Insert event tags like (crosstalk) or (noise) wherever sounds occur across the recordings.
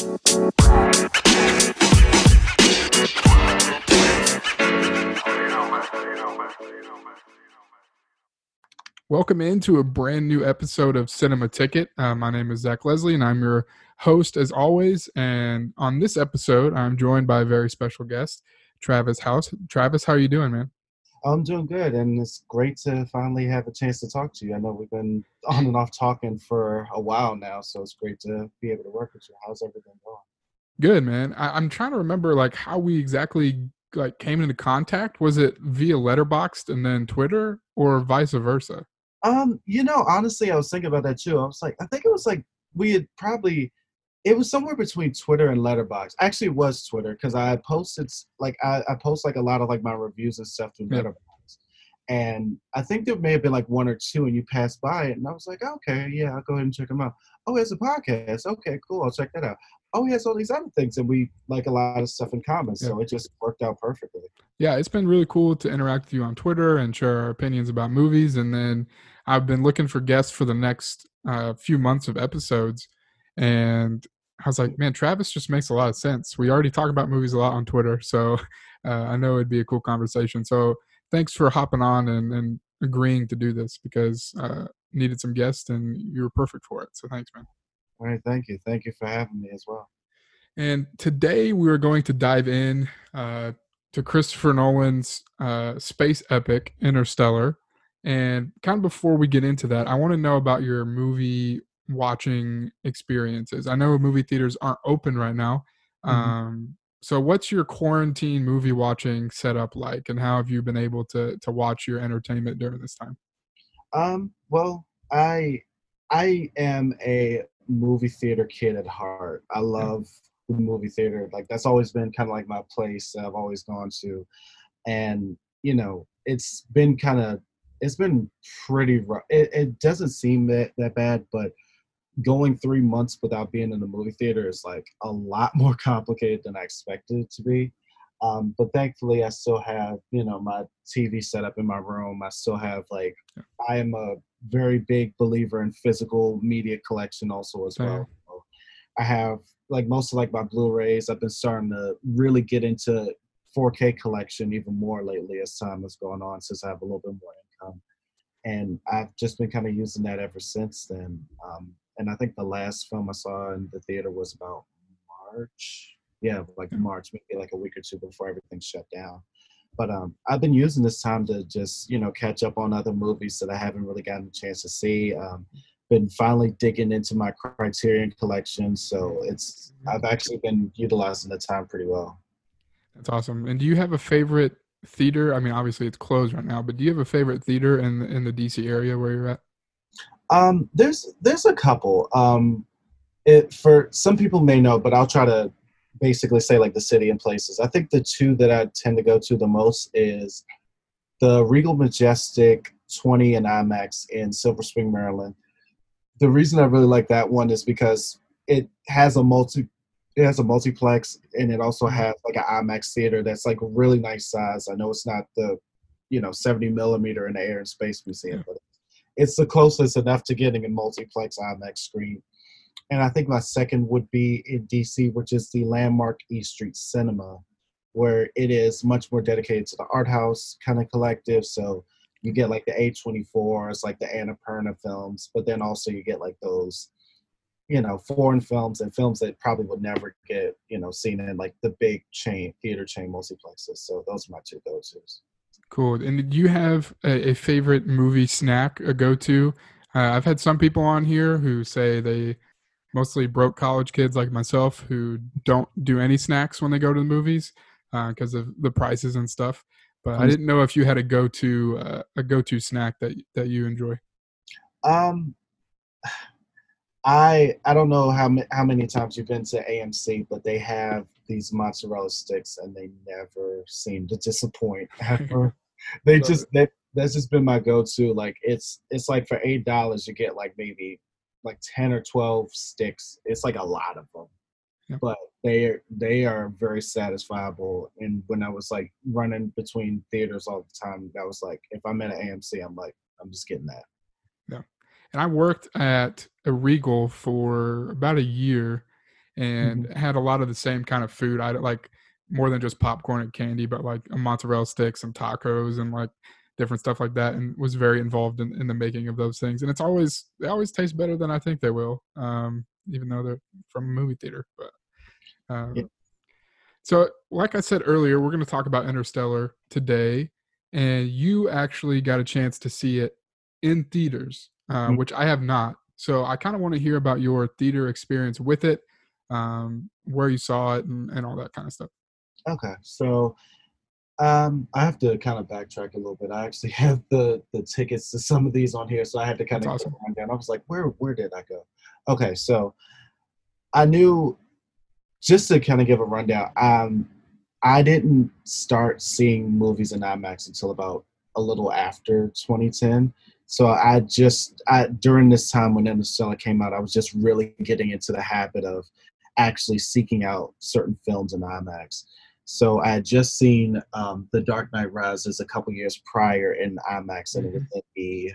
Welcome into a brand new episode of Cinema Ticket. Uh, my name is Zach Leslie, and I'm your host as always. And on this episode, I'm joined by a very special guest, Travis Houze. Travis, how are you doing, man? I'm doing good, and it's great to finally have a chance to talk to you. I know we've been (laughs) on and off talking for a while now, so it's great to be able to work with you. How's everything going? Good, man. I, I'm trying to remember like how we exactly like came into contact. Was it via Letterboxd and then Twitter, or vice versa? Um, you know, honestly, I was thinking about that too. I was like, I think it was like we had probably it was somewhere between Twitter and Letterboxd. Actually, it was Twitter because I posted like I, I post like a lot of like my reviews and stuff through yeah. Letterboxd, and I think there may have been like one or two, and you passed by it, and I was like, okay, yeah, I'll go ahead and check them out. Oh, it's a podcast. Okay, cool. I'll check that out. Oh, he has all these other things, and we like a lot of stuff in common, so yeah. it just worked out perfectly. Yeah, it's been really cool to interact with you on Twitter and share our opinions about movies, and then I've been looking for guests for the next uh, few months of episodes, and I was like, man, Travis just makes a lot of sense. We already talk about movies a lot on Twitter, so (laughs) uh, I know it'd be a cool conversation. So thanks for hopping on and, and agreeing to do this because uh, needed some guests and you were perfect for it. So thanks, man. All right, thank you. Thank you for having me as well. And today we are going to dive in uh, to Christopher Nolan's uh, space epic Interstellar. And kind of before we get into that, I want to know about your movie watching experiences. I know movie theaters aren't open right now. Mm-hmm. Um, so, what's your quarantine movie watching setup like, and how have you been able to to watch your entertainment during this time? Um, well, I I am a movie theater kid at heart. I love the movie theater. Like that's always been kind of like my place that I've always gone to, and you know, it's been kind of it's been pretty rough. It, it doesn't seem that, that bad, but going three months without being in the movie theater is like a lot (laughs) more complicated than I expected it to be. Um, but thankfully, I still have you know my TV set up in my room. I still have like I am a very big believer in physical media collection also as well. So I have like most of like my Blu-rays. I've been starting to really get into 4K collection even more lately as time has gone on since I have a little bit more income. And I've just been kind of using that ever since then. Um, and I think the last film I saw in the theater was about March. Yeah, like mm-hmm. March, maybe like a week or two before everything shut down. But um, I've been using this time to just you know catch up on other movies that I haven't really gotten a chance to see. Um, been finally digging into my Criterion collection, so it's I've actually been utilizing the time pretty well. That's awesome. And do you have a favorite theater? I mean, obviously it's closed right now, but do you have a favorite theater in in the DC area where you're at? Um, there's there's a couple. Um, it for some people may know, but I'll try to basically say like the city and places. I think the two that I tend to go to the most is the Regal Majestic 20 and IMAX in Silver Spring, Maryland. The reason I really like that one is because it has a multi it has a multiplex and it also has like an IMAX theater that's like really nice size. I know it's not the you know 70 millimeter in the Air and Space Museum, but it's the closest enough to getting a multiplex IMAX screen. And I think my second would be in DC, which is the Landmark East Street Cinema, where it is much more dedicated to the art house kind of collective. So you get like the A24s, like the Annapurna films, but then also you get like those, you know, foreign films and films that probably would never get, you know, seen in like the big chain, theater chain multiplexes. So those are my two go tos. Cool. And do you have a, a favorite movie snack, a go to? Uh, I've had some people on here who say they mostly broke college kids like myself who don't do any snacks when they go to the movies because uh, of the prices and stuff. But I didn't know if you had a go to uh, a go to snack that that you enjoy. Um, I I don't know how ma- how many times you've been to AMC, but they have these mozzarella sticks, and they never seem to disappoint. (laughs) Ever. They Love just that that's just been my go-to. Like it's it's like for eight dollars you get like maybe like ten or twelve sticks. It's like a lot of them. Yeah. But they are they are very satisfiable. And when I was like running between theaters all the time, that was like if I'm at an AMC, I'm like I'm just getting that. Yeah, and I worked at a Regal for about a year, and mm-hmm. had a lot of the same kind of food. I like more than just popcorn and candy, but like a mozzarella stick, some tacos, and like different stuff like that, and was very involved in, in the making of those things. And it's always they always taste better than I think they will, um, even though they're from a movie theater. But uh, Yeah. so, like I said earlier, we're going to talk about Interstellar today, and you actually got a chance to see it in theaters, uh, Mm. which I have not. So I kind of want to hear about your theater experience with it, um, where you saw it, and, and all that kind of stuff. Okay, so um, I have to kind of backtrack a little bit. I actually (laughs) have the the tickets to some of these on here, so I had to kind That's of awesome. run down. I was like, where where did I go? Okay, so I knew just to kind of give a rundown. Um, I didn't start seeing movies in IMAX until about a little after 2010. So I just I during this time when Interstellar came out, I was just really getting into the habit of actually seeking out certain films in IMAX. So I had just seen um, The Dark Knight Rises a couple years prior in IMAX, and it was at the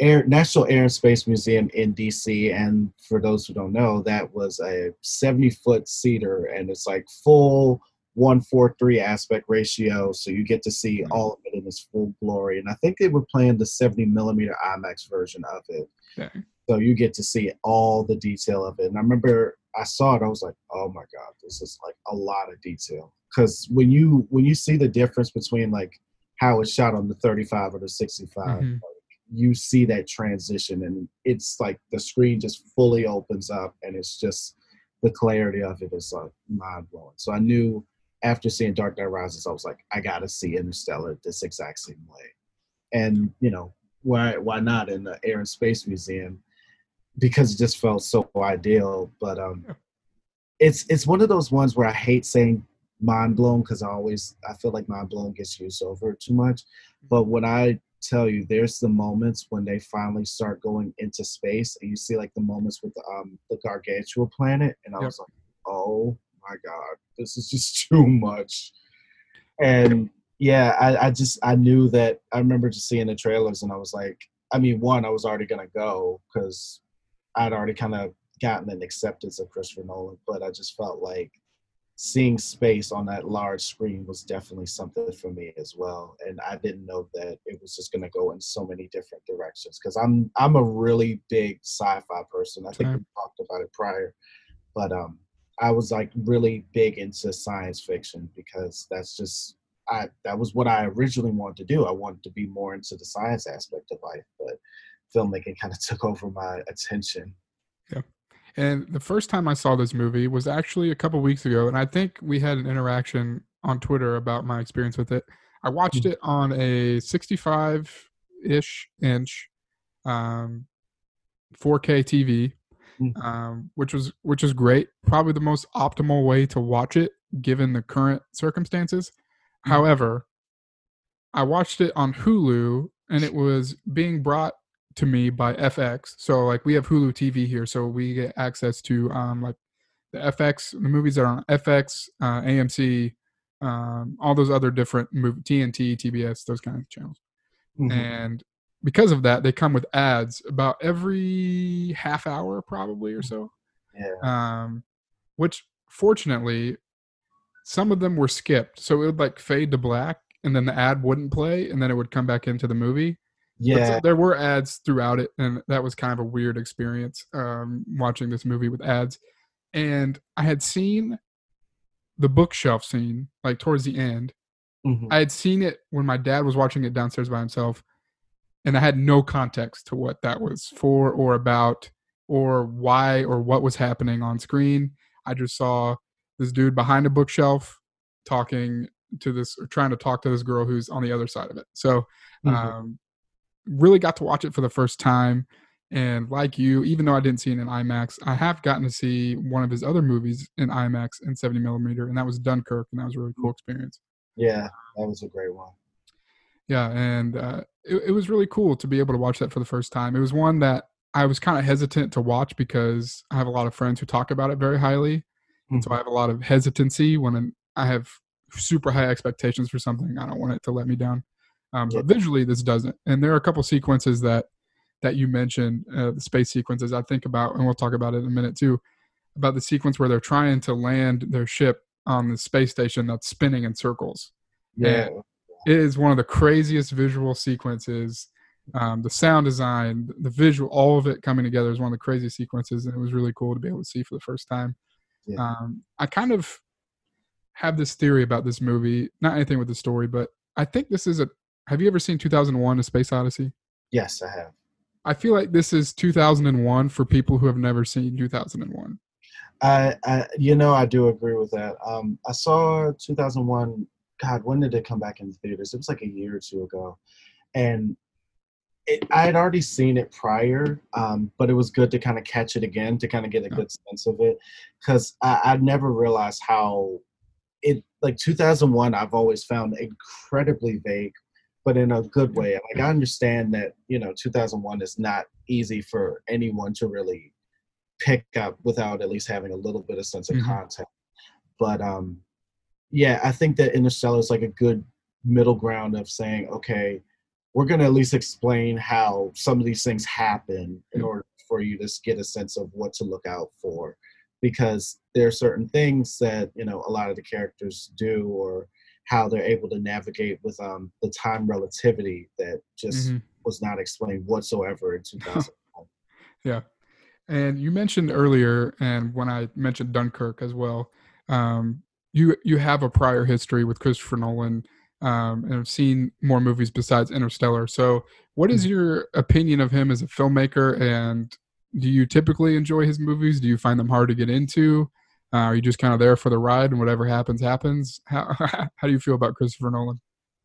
Air, National Air and Space Museum in DC. And for those who don't know, that was a 70 foot seater, and it's like full 143 aspect ratio. So you get to see Mhm. all of it in its full glory. And I think they were playing the 70 millimeter IMAX version of it. Okay. So you get to see all the detail of it. And I remember I saw it, I was like, oh my God, this is like a lot of detail. Cause when you when you see the difference between like how it's shot on the 35 or the 65, Mhm. like, you see that transition and it's like the screen just fully opens up and it's just the clarity of it is like mind blowing. So I knew after seeing Dark Knight Rises, I was like, I gotta see Interstellar this exact same way. And you know, why why not in the Air and Space Museum? Because it just felt so ideal. But um Yeah. it's it's one of those ones where I hate saying mind blown because I always I feel like mind blown gets used over too much. But when I tell you there's the moments when they finally start going into space and you see like the moments with the um the gargantua planet and I Yep. was like, oh my god, this is just (laughs) too much. And yeah, I, I just I knew that I remember just seeing the trailers and I was like, I mean, one, I was already gonna go because I'd already kind of gotten an acceptance of Christopher Nolan, but I just felt like seeing space on that large screen was definitely something for me as well. And I didn't know that it was just gonna go in so many different directions because I'm I'm a really big sci-fi person. I think we talked about it prior, but um, I was like really big into science fiction because that's just I that was what I originally wanted to do. I wanted to be more into the science aspect of life, but filmmaking kind of took over my attention. Yeah. And the first time I saw this movie was actually a couple weeks ago, and I think we had an interaction on Twitter about my experience with it. I watched Mhm. it on a 65-ish inch um, 4K TV, Mhm. um, which was which is great. Probably the most optimal way to watch it given the current circumstances. Mhm. However, I watched it on Hulu, and it was being brought to me by FX. So like we have Hulu TV here, so we get access to um like the FX the movies that are on FX, uh, AMC, um, all those other different movie TNT, TBS, those kind of channels. Mhm. And because of that, they come with ads about every half hour, probably or so. Yeah. Um, which fortunately, some of them were skipped, so it would like fade to black, and then the ad wouldn't play, and then it would come back into the movie. But Yeah. so there were ads throughout it, and that was kind of a weird experience um, watching this movie with ads. And I had seen the bookshelf scene like towards the end. Mhm. I had seen it when my dad was watching it downstairs by himself, and I had no context to what that was for or about or why or what was happening on screen. I just saw this dude behind a bookshelf talking to this or trying to talk to this girl who's on the other side of it. So Mhm. um, really got to watch it for the first time. And like you, even though I didn't see it in IMAX, I have gotten to see one of his other movies in IMAX in 70 millimeter, and that was Dunkirk, and that was a really cool experience. yeah, that was a great one. Yeah, and uh, it, it was really cool to be able to watch that for the first time. It was one that I was kind of hesitant to watch because I have a lot of friends who talk about it very highly, and so I have a lot of hesitancy when I have super high expectations for something. I don't want it to let me down. Um, But visually, this doesn't. And there are a couple sequences that that you mentioned, uh, the space sequences. I think about, and we'll talk about it in a minute too. about the sequence where they're trying to land their ship on the space station that's spinning in circles. Yeah. And it is one of the craziest visual sequences. Um, the sound design, the visual, all of it coming together is one of the craziest sequences, and it was really cool to be able to see for the first time. Yeah. Um, I kind of have this theory about this movie, not anything with the story, but I think this is a. Have you ever seen 2001: A Space Odyssey? Yes, I have. I feel like this is 2001 for people who have never seen 2001. I, I, you know, I do agree with that. Um, I saw 2001. God, when did it come back in the theaters? It was like a year or two ago, and it, I had already seen it prior, um, but it was good to kind of catch it again to kind of get a Yeah. good sense of it, because I, I never realized how it like 2001. I've always found incredibly vague, but in a good way. Like I understand that you know 2001 is not easy for anyone to really pick up without at least having a little bit of sense of Mhm. context. But um, yeah, I think that Interstellar is like a good middle ground of saying, okay, we're going to at least explain how some of these things happen in order for you to get a sense of what to look out for. Because there are certain things that you know a lot of the characters do, or how they're able to navigate with um, the time relativity that just Mhm. was not explained whatsoever in 2000. (laughs) Yeah. And you mentioned earlier, and when I mentioned Dunkirk as well, um, you you have a prior history with Christopher Nolan, um, and have seen more movies besides Interstellar. So, what is your opinion of him as a filmmaker? And do you typically enjoy his movies? Do you find them hard to get into? Uh, are you just kind of there for the ride, and whatever happens, happens? How (laughs) how do you feel about Christopher Nolan?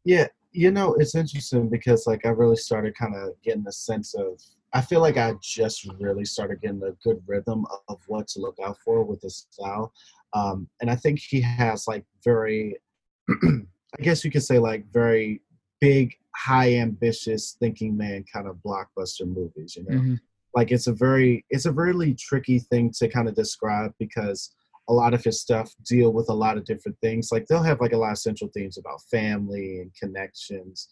Yeah, you know, it's interesting because like I really started kind of getting a sense of I feel like I just really started getting a good rhythm of what to look out for with his style. Um, and I think he has like very (clears throat) I guess you could say like very big, high ambitious thinking man kind of blockbuster movies, you know. Mhm. like it's a very it's a really tricky thing to kind of describe because a lot of his stuff deal with a lot of different things like they'll have like a lot of central themes about family and connections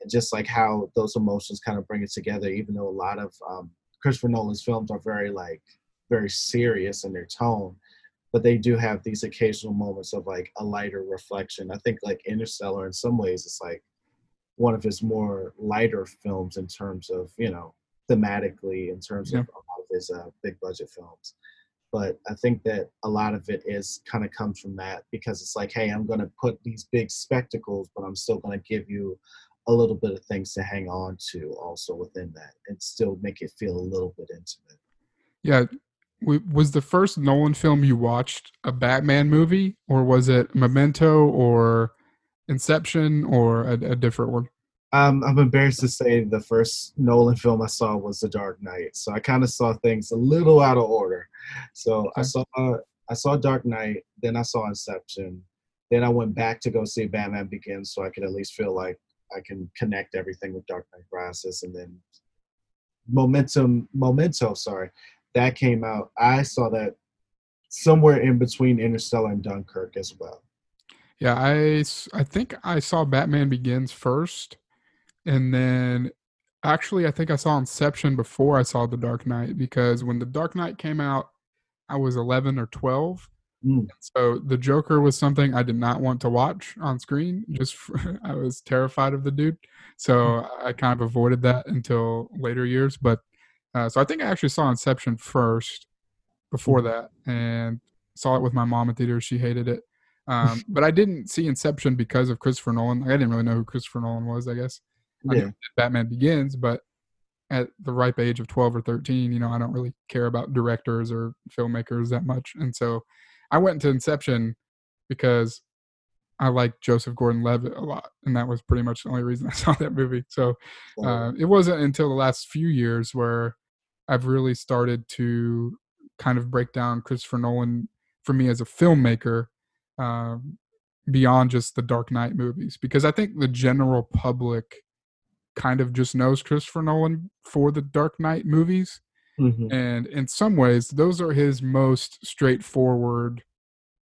and just like how those emotions kind of bring it together even though a lot of um, christopher nolan's films are very like very serious in their tone but they do have these occasional moments of like a lighter reflection i think like interstellar in some ways is like one of his more lighter films in terms of you know thematically in terms Yeah. of a lot of his uh, big budget films. But I think that a lot of it is kind of comes from that because it's like, hey, I'm going to put these big spectacles, but I'm still going to give you a little bit of things to hang on to also within that and still make it feel a little bit intimate. Yeah. Was the first Nolan film you watched a Batman movie, or was it Memento, or Inception, or a, a different one? Um, I'm embarrassed to say the first Nolan film I saw was The Dark Knight, so I kind of saw things a little out of order. So I Okay. saw I saw Dark Knight, then I saw Inception, then I went back to go see Batman Begins, so I could at least feel like I can connect everything with Dark Knight Rises, and then Momentum Memento, sorry, that came out. I saw that somewhere in between Interstellar and Dunkirk as well. Yeah, I I think I saw Batman Begins first, and then actually I think I saw Inception before I saw The Dark Knight because when The Dark Knight came out, I was 11 or 12. Mm. So The Joker was something I did not want to watch on screen. (laughs) Just I was terrified of the dude, so I kind of avoided that until later years. But uh, so I think I actually saw Inception first before that, and saw it with my mom at theater. She hated it. (laughs) Um, but I didn't see Inception because of Christopher Nolan. I didn't really know who Christopher Nolan was. I guess Yeah. Batman Begins, but at the ripe age of 12 or 13, you know, I don't really care about directors or filmmakers that much. And so I went to Inception because I like Joseph Gordon Levitt a lot. And that was pretty much the only reason (laughs) I saw that movie. So So, uh, it wasn't until the last few years where I've really started to kind of break down Christopher Nolan for me as a filmmaker um, beyond just the Dark Knight movies, because I think the general public kind of just knows Christopher Nolan for the Dark Knight movies. mhm. And in some ways, those are his most straightforward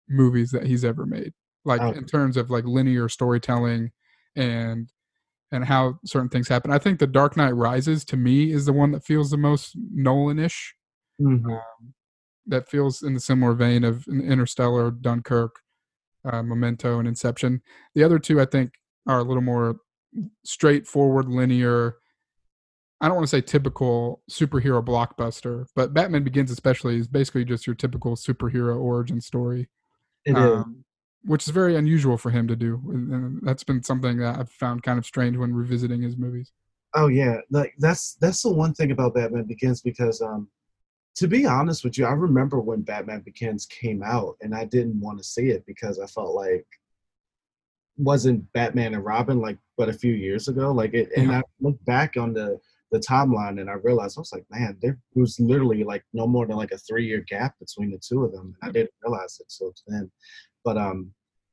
movies that he's ever made. Like Oh. in terms of like linear storytelling and and how certain things happen. I think The Dark Knight Rises to me is the one that feels the most Nolan-ish Mhm. that feels in the similar vein of Interstellar, Dunkirk, uh, Memento, and Inception. The other two, I think, are a little more straightforward, linear. I don't want to say typical superhero blockbuster, but Batman Begins, especially, is basically just your typical superhero origin story. It um, is. which is very unusual for him to do, and that's been something that I've found kind of strange when revisiting his movies. Oh yeah, like that's that's the one thing about Batman Begins because um to be honest with you, I remember when Batman Begins came out and I didn't want to see it because I felt like wasn't Batman and Robin like but a few years ago. Like it and I look back on the the timeline and I realized I was like, man, there was literally like no more than like a three year gap between the two of them. And I didn't realize it so then. But um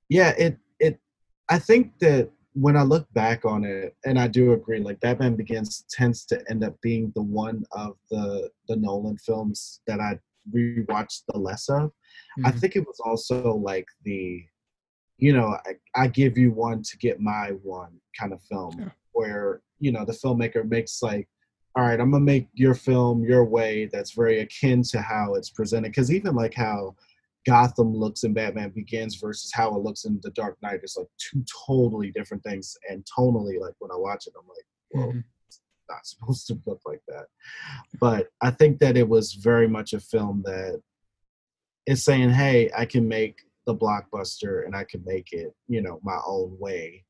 yeah, it it I think that when I look back on it, and I do agree, like Batman Begins tends to end up being the one of the the Nolan films that I rewatched the less of. Mm-hmm. I think it was also like the, you know, I, I, give you one to get my one kind of film, yeah. where you know the filmmaker makes like, all right, I'm gonna make your film your way that's very akin to how it's presented. Because even like how Gotham looks in Batman Begins versus how it looks in The Dark Knight is like two totally different things. And tonally, like when I watch it, I'm like, well, mm-hmm. it's not (laughs) supposed to look like that. But I think that it was very much a film that is saying, hey, I can make the blockbuster and I can make it, you know, my own way.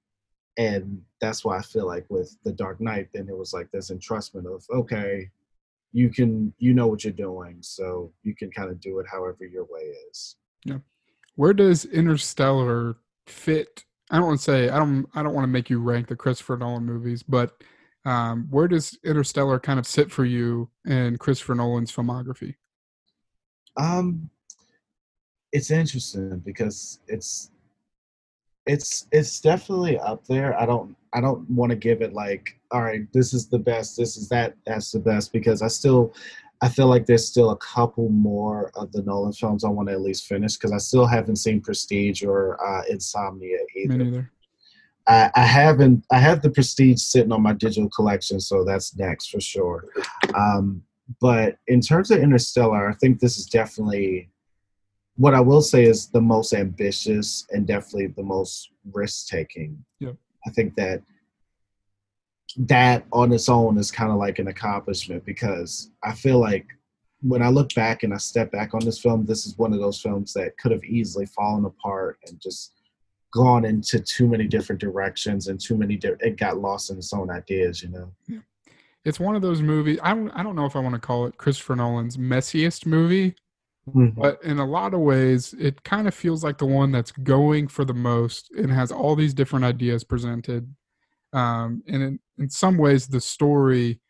And that's why I feel like with The Dark Knight, then it was like this entrustment of, okay, you can you know what you're doing so you can kind of do it however your way is. Yeah. Where does interstellar fit? I don't want to say i don't i don't want to make you rank the christopher nolan movies but um, where does interstellar kind of sit for you in christopher nolan's filmography? Um it's interesting because it's it's it's definitely up there. I don't i don't want to give it like all right this is the best this is that that's the best because i still i feel like there's still a couple more of the nolan films i want to at least finish because i still haven't seen prestige or uh, insomnia either. either I, I haven't i have the prestige sitting on my digital collection so that's next for sure. Um, but in terms of interstellar i think this is definitely what I will say is the most ambitious and definitely the most risk taking. Yep. I think that that on its own is kind of like an accomplishment because I feel like when I look back and I step back on this film, this is one of those films that could have easily fallen apart and just gone into too many different directions and too many di- it got lost in its own ideas, you know. Yeah. It's one of those movies. I don't. I don't know if I want to call it Christopher Nolan's messiest movie Mm-hmm. But in a lot of ways, it kind of feels like the one that's going for the most and has all these different ideas presented. Um, and in, in some ways, the story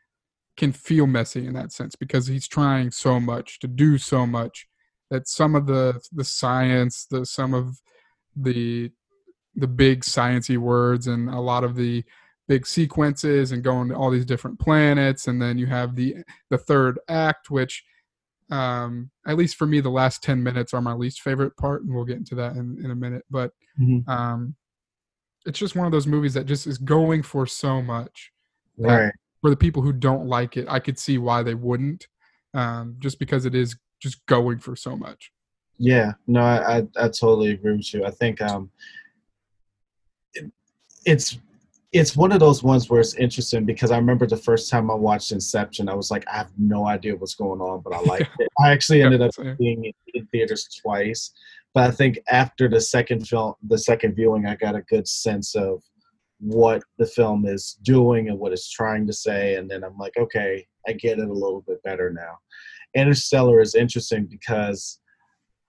can feel messy in that sense because he's trying so much to do so much that some of the the science, the some of the the big sciency words and a lot of the big sequences and going to all these different planets and then you have the the third act which um, at least for me, the last 10 minutes are my least favorite part, and we'll get into that in, in a minute. But mm-hmm. um, it's just one of those movies that just is going for so much. Right. For the people who don't like it, I could see why they wouldn't, um, just because it is just going for so much. Yeah, no, I, I, I totally agree with you. I think um, it, it's it's one of those ones where it's interesting because I remember the first time I watched Inception, I was like, I have no idea what's going on, but I (laughs) liked it. I actually ended up being in theaters twice, but I think after the second film, the second viewing, I got a good sense of what the film is doing and what it's trying to say, and then I'm like, okay, I get it a little bit better now. Interstellar is interesting because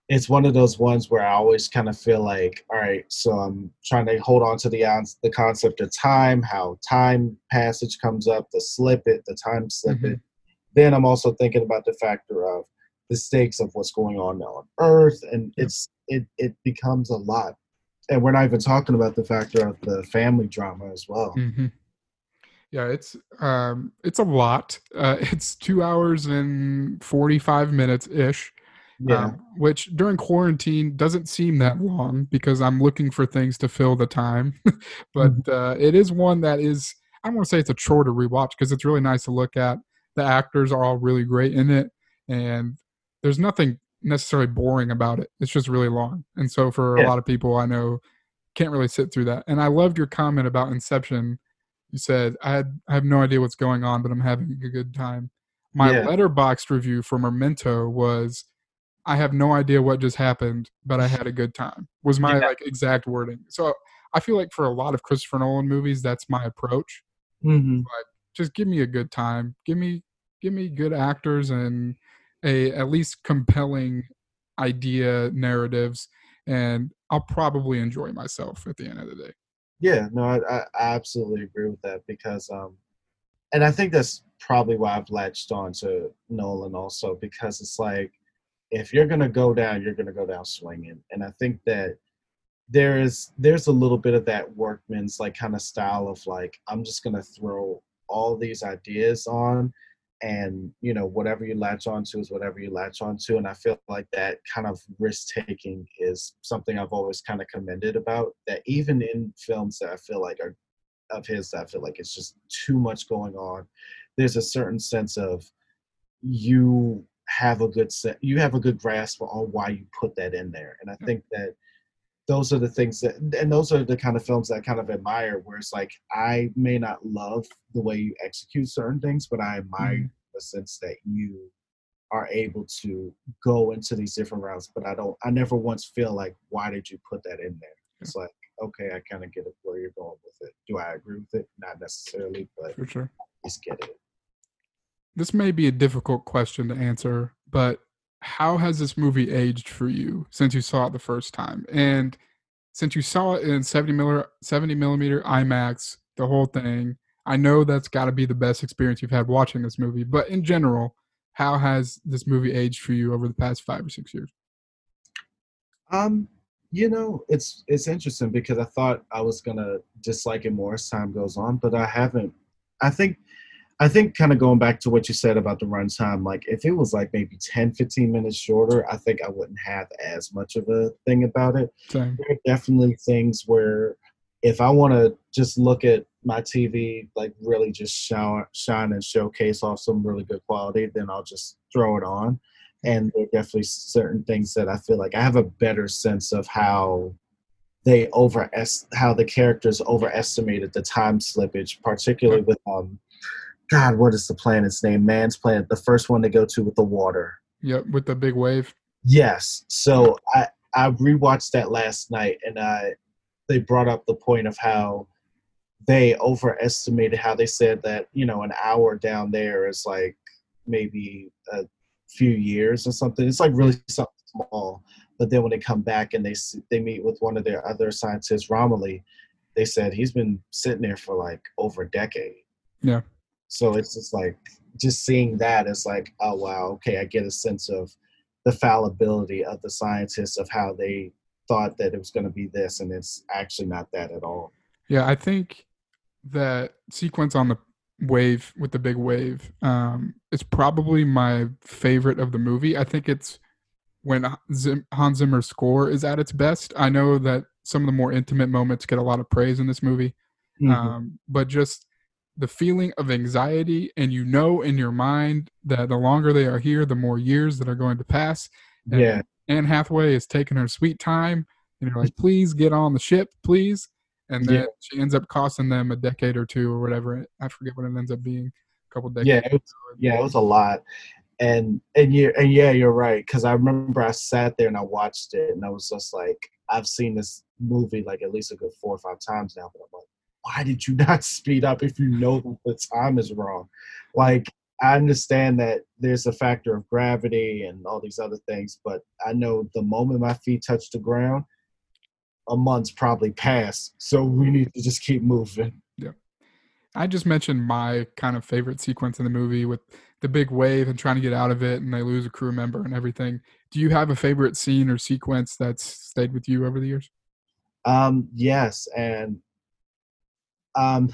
it's one of those ones where I always kind of feel like, all right, so I'm trying to hold on to the the concept of time, how time passage comes up, the slip it, the time slip mm-hmm. it. Then I'm also thinking about the factor of the stakes of what's going on now on Earth, and it's it it becomes a lot. And we're not even talking about the factor of the family drama as well. Mm-hmm. Yeah, it's um, it's a lot. Uh, (laughs) it's two hours and forty five minutes ish yeah. Um, which during quarantine doesn't seem that long because I'm looking for things to fill the time. (laughs) but mm-hmm. uh, it is one that is, I don't want to say it's a chore to rewatch because it's really nice to look at. The actors are all really great in it. And there's nothing necessarily boring about it. It's just really long. And so for Yeah. a lot of people I know can't really sit through that. And I loved your comment about Inception. You said I had I have no idea what's going on, but I'm having a good time. My Yeah. Letterboxd review for Memento was I have no idea what just happened, but I had a good time. Was my Yeah. like exact wording. So I feel like for a lot of Christopher Nolan movies, that's my approach. Mm-hmm. Just give me a good time. Give me give me good actors and a at least compelling idea narratives and I'll probably enjoy myself at the end of the day. Yeah, no, I, I I absolutely agree with that because, um, and I think that's probably why I've latched on to Nolan also because it's like, if you're gonna go down, you're gonna go down swinging, and I think that there is there's a little bit of that workman's like kind of style of like I'm just gonna throw all these ideas on, and you know whatever you latch onto is whatever you latch onto, and I feel like that kind of risk taking is something I've always kind of commended about that even in films that I feel like are of his that I feel like it's just too much going on. There's a certain sense of you have a good set you have a good grasp on why you put that in there. And I Yeah. think that those are the things that and those are the kind of films that I kind of admire where it's like I may not love the way you execute certain things, but I admire Mhm. the sense that you are able to go into these different routes, but I don't I never once feel like why did you put that in there? It's like, okay, I kind of get it where you're going with it. Do I agree with it? Not necessarily, but For sure. least get it. This may be a difficult question to answer, but how has this movie aged for you since you saw it the first time? And since you saw it in 70 millimeter, 70 millimeter IMAX, the whole thing, I know that's got to be the best experience you've had watching this movie. But in general, how has this movie aged for you over the past five or six years? Um, you know, it's it's interesting because I thought I was gonna dislike it more as time goes on, but I haven't. I think I think kind of going back to what you said about the runtime, like if it was like maybe 10, 15 minutes shorter, I think I wouldn't have as much of a thing about it. Same. there are definitely things where if I want to just look at my TV, like really just shine, shine and showcase off some really good quality, then I'll just throw it on. And there are definitely certain things that I feel like I have a better sense of how they over how the characters overestimated the time slippage, particularly with um, God, what is the planet's name? Man's planet, the first one they go to with the water. Yep, with the big wave. Yes. So I I rewatched that last night, and I they brought up the point of how they overestimated how they said that you know an hour down there is like maybe a few years or something. It's like really something small. But then when they come back and they they meet with one of their other scientists, Romilly, they said he's been sitting there for like over a decade. Yeah. So it's just like just seeing that is like, oh wow, okay, I get a sense of the fallibility of the scientists of how they thought that it was going to be this, and it's actually not that at all. Yeah, I think that sequence on the wave with the big wave um, is probably my favorite of the movie. I think it's when Zim- Hans Zimmer's score is at its best. I know that some of the more intimate moments get a lot of praise in this movie, Mm-hmm. um, but just the feeling of anxiety, and you know in your mind that the longer they are here, the more years that are going to pass. And yeah, Anne Hathaway is taking her sweet time, and you're like, please get on the ship, please. And then Yeah. she ends up costing them a decade or two or whatever. I forget what it ends up being. A couple decades. yeah, it was, yeah, it was a lot. And and you and yeah, you're right. Because I remember I sat there and I watched it, and I was just like, I've seen this movie like at least a good four or five times now. But I'm like, why did you (laughs) not speed up if you know the time is wrong? Like, I understand that there's a factor of gravity and all these other things, but I know the moment my feet touch the ground, a month's probably passed. So we need to just keep moving. Yeah. I just mentioned my kind of favorite sequence in the movie with the big wave and trying to get out of it, and they lose a crew member and everything. Do you have a favorite scene or sequence that's stayed with you over the years? Um, yes, and um,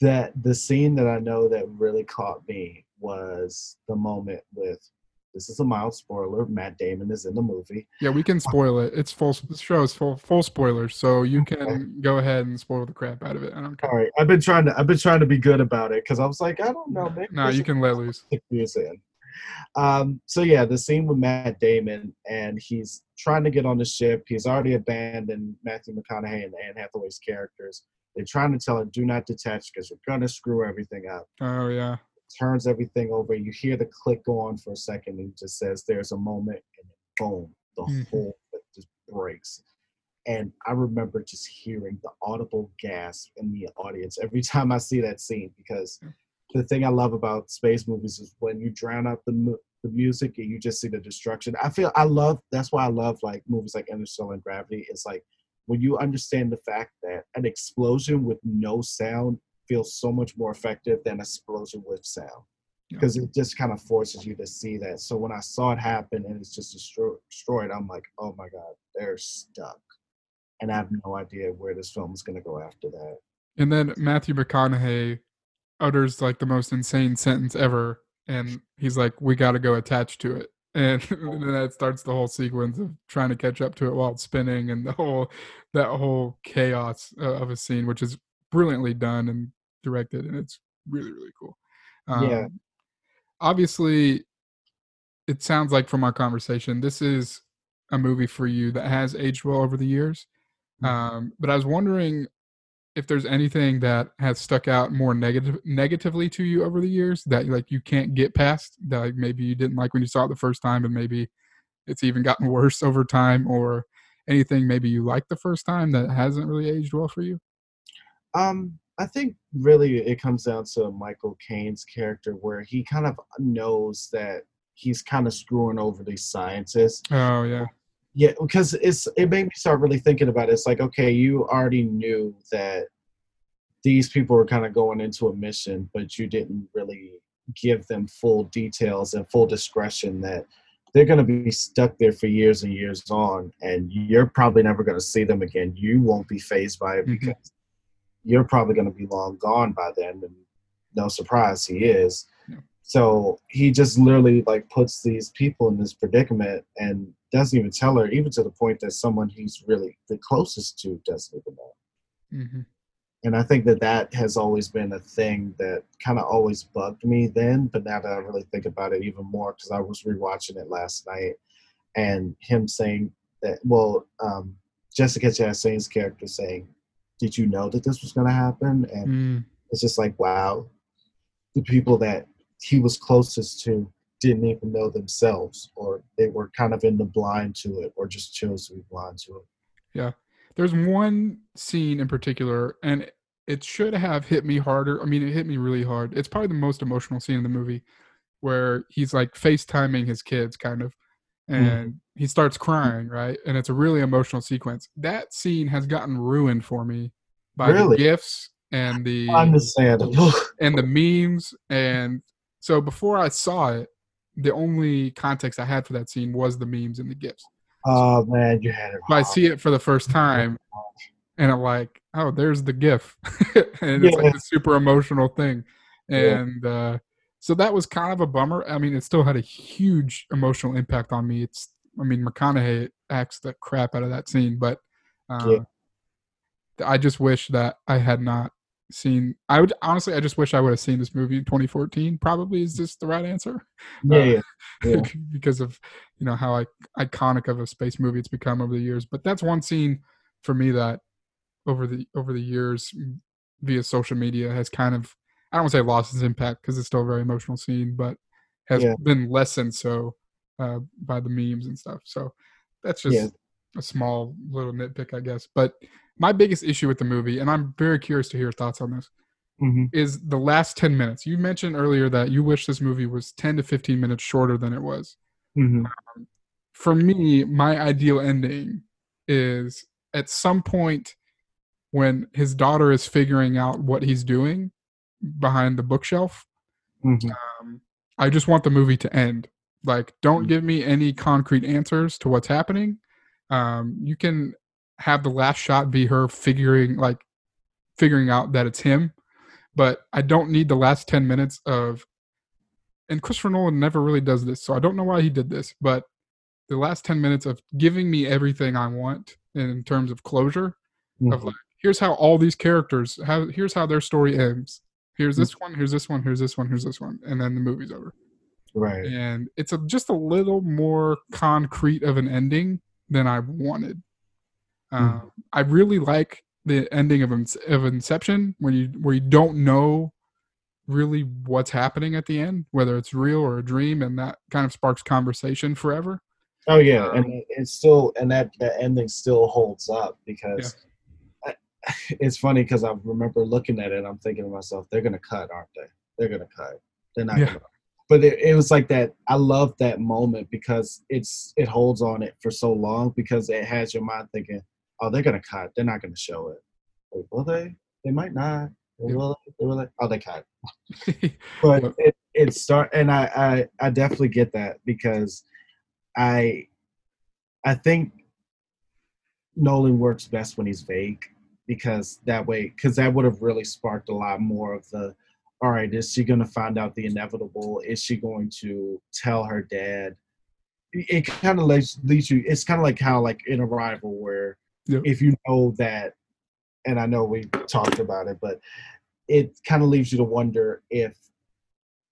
that the scene that I know that really caught me was the moment with. This is a mild spoiler. Matt Damon is in the movie. Yeah, we can spoil it. It's full. The show is full full spoilers, so you Okay. can go ahead and spoil the crap out of it. I don't care. All right, I've been trying to I've been trying to be good about it because I was like, I don't know, maybe No, you can let loose. in. um, so yeah, the scene with Matt Damon and he's trying to get on the ship. He's already abandoned Matthew McConaughey and Anne Hathaway's characters. They're trying to tell her, "Do not detach because you're gonna screw everything up." Oh yeah. Turns everything over. You hear the click go on for a second, and it just says, "There's a moment," and boom, the Mhm. whole thing just breaks. And I remember just hearing the audible gasp in the audience every (laughs) time I see that scene because the thing I love about space movies is when you drown out the the music and you just see the destruction. I feel I love that's why I love like movies like Interstellar and Gravity. It's like when you understand the fact that an explosion with no sound feels so much more effective than an explosion with sound Yeah. because it just kind of forces you to see that. So when I saw it happen and it's just destroy- destroyed, I'm like, oh my god, they're stuck, and I have no idea where this film is going to go after that. And then Matthew McConaughey utters like the most insane sentence ever, and he's like, "We got to go attached to it." And, (laughs) then that starts the whole sequence of trying to catch up to it while it's spinning, and the whole that whole chaos uh, of a scene, which is brilliantly done and directed, and it's really really cool. Yeah. Um, Obviously, it sounds like from our conversation, this is a movie for you that has aged well over the years. Mhm. Um, but I was wondering if there's anything that has stuck out more negative negatively to you over the years that like you can't get past that like maybe you didn't like when you saw it the first time and maybe it's even gotten (laughs) worse over time or anything maybe you liked the first time that hasn't really aged well for you Um, I think really it comes down to Michael Caine's character, where he kind of knows that he's kind of screwing over these scientists. oh yeah Yeah, because it's it made me start really thinking about it. It's like, okay, you already knew that these people were kind of going into a mission, but you didn't really give them full details and full discretion that they're going to be stuck there for years and years on, and you're probably never going to see them again. You won't be phased by it Mhm. because you're probably going to be long gone by then, and no surprise, he is. So he just literally like puts these people in this predicament and doesn't even tell her, even to the point that someone he's really the closest to doesn't even know. hmm And I think that that has always been a thing that kind of always bugged me then, but now that I really think about it even more, because I was rewatching it last night, and him saying that, well, um, Jessica Chastain's character saying, "Did you know that this was going to happen?" And mm it's just like, wow, the people that he was closest to didn't even know themselves, or they were kind of in the blind to it, or just chose to be blind to it. Yeah. There's one scene in particular, and it should have hit me harder. I mean, it hit me really hard. It's probably the most emotional scene in the movie where he's like FaceTiming his kids, kind of, hmm. and he starts crying, right? And it's a really emotional sequence. That scene has gotten ruined for me by Really? the gifs and the Understandable. and the memes. And so before I saw it, the only context I had for that scene was the memes and the gifs. oh man, you had it. But I see it for the first time, and I'm like, oh, there's the GIF, (laughs) and it's Yeah. like a super emotional thing, Yeah. and uh, so that was kind of a bummer. I mean, it still had a huge emotional impact on me. It's, I mean, McConaughey acts the crap out of that scene, but uh, Yeah. I just wish that I had not seen. I would honestly, I just wish I would have seen this movie in 2014. Probably is this the right answer? Yeah, uh, yeah, yeah. (laughs) because of you know how like iconic of a space movie it's become over the years. But that's one scene for me that over the over the years via social media has kind of I don't want to say lost its impact because it's still a very emotional scene, but has Yeah. been lessened so uh, by the memes and stuff. So that's just Yeah. a small little nitpick, I guess. But my biggest issue with the movie, and I'm very curious to hear your thoughts on this, Mhm. is the last 10 minutes. You mentioned earlier that you wish this movie was 10 to 15 minutes shorter than it was. Mhm. For me, my ideal ending is at some point when his daughter is figuring out what he's doing behind the bookshelf. Mhm. Um, I just want the movie to end. Like, don't Mm. give me any concrete answers to what's happening. Um, you can have the last shot be her figuring like figuring out that it's him, but I don't need the last ten minutes of. And Christopher Nolan never really does this, so I don't know why he did this. But the last ten minutes of giving me everything I want in terms of closure of Mhm. like, here's how all these characters how here's how their story ends. Here's this one, here's this one, here's this one, here's this one, and then the movie's over. right. and it's a, just a little more concrete of an ending than I wanted. Uh, Mhm. I really like the ending of of Inception when you where you don't know really what's happening at the end, whether it's real or a dream, and that kind of sparks conversation forever. Oh yeah, and it- it's still and that that ending still holds up because I, (laughs) it's funny because I remember looking at it. and I'm thinking to myself, they're gonna cut, aren't they? They're gonna cut. They're not Yeah. gonna. But it, it was like that. I love that moment because it's it holds on it for so long because it has your mind thinking, oh, they're gonna cut. They're not gonna show it. Like, will they? They might not. Yeah. Will they? They will they? Oh, they cut. (laughs) but it, it start and I, I i definitely get that because i i think nolan works best when he's vague because that way because that would have really sparked a lot more of the all right is she going to find out the inevitable is she going to tell her dad it, it kind of leads, leads you it's kind of like how like in arrival where Yep. if you know that and i know we talked about it but it kind of leaves you to wonder if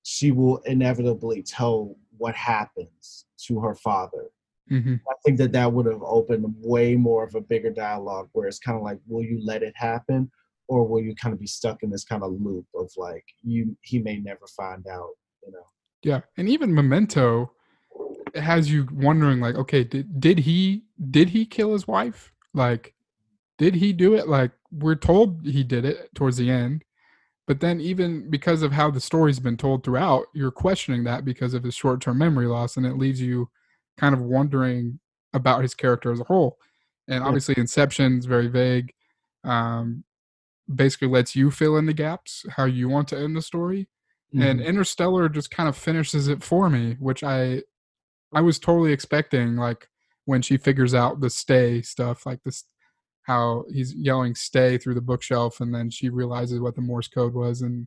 she will inevitably tell what happens to her father. hmm I think that that would have opened way more of a bigger dialogue where it's kind of like, will you let it happen? Or will you kind of be stuck in this kind of loop of like, you, he may never find out, you know? Yeah, and even Memento has you wondering, like, okay, did did he did he kill his wife? Like, did he do it? Like, we're told he did it towards the end, but then even because of how the story's been told throughout, you're questioning that because of his short term memory loss, and it leaves you kind of wondering about his character as a whole. And obviously, Inception's very vague. Um, basically, lets you fill in the gaps how you want to end the story and Mhm. interstellar just kind of finishes it for me which i i was totally expecting like when she figures out the stay stuff like this how he's yelling stay through the bookshelf and then she realizes what the morse code was and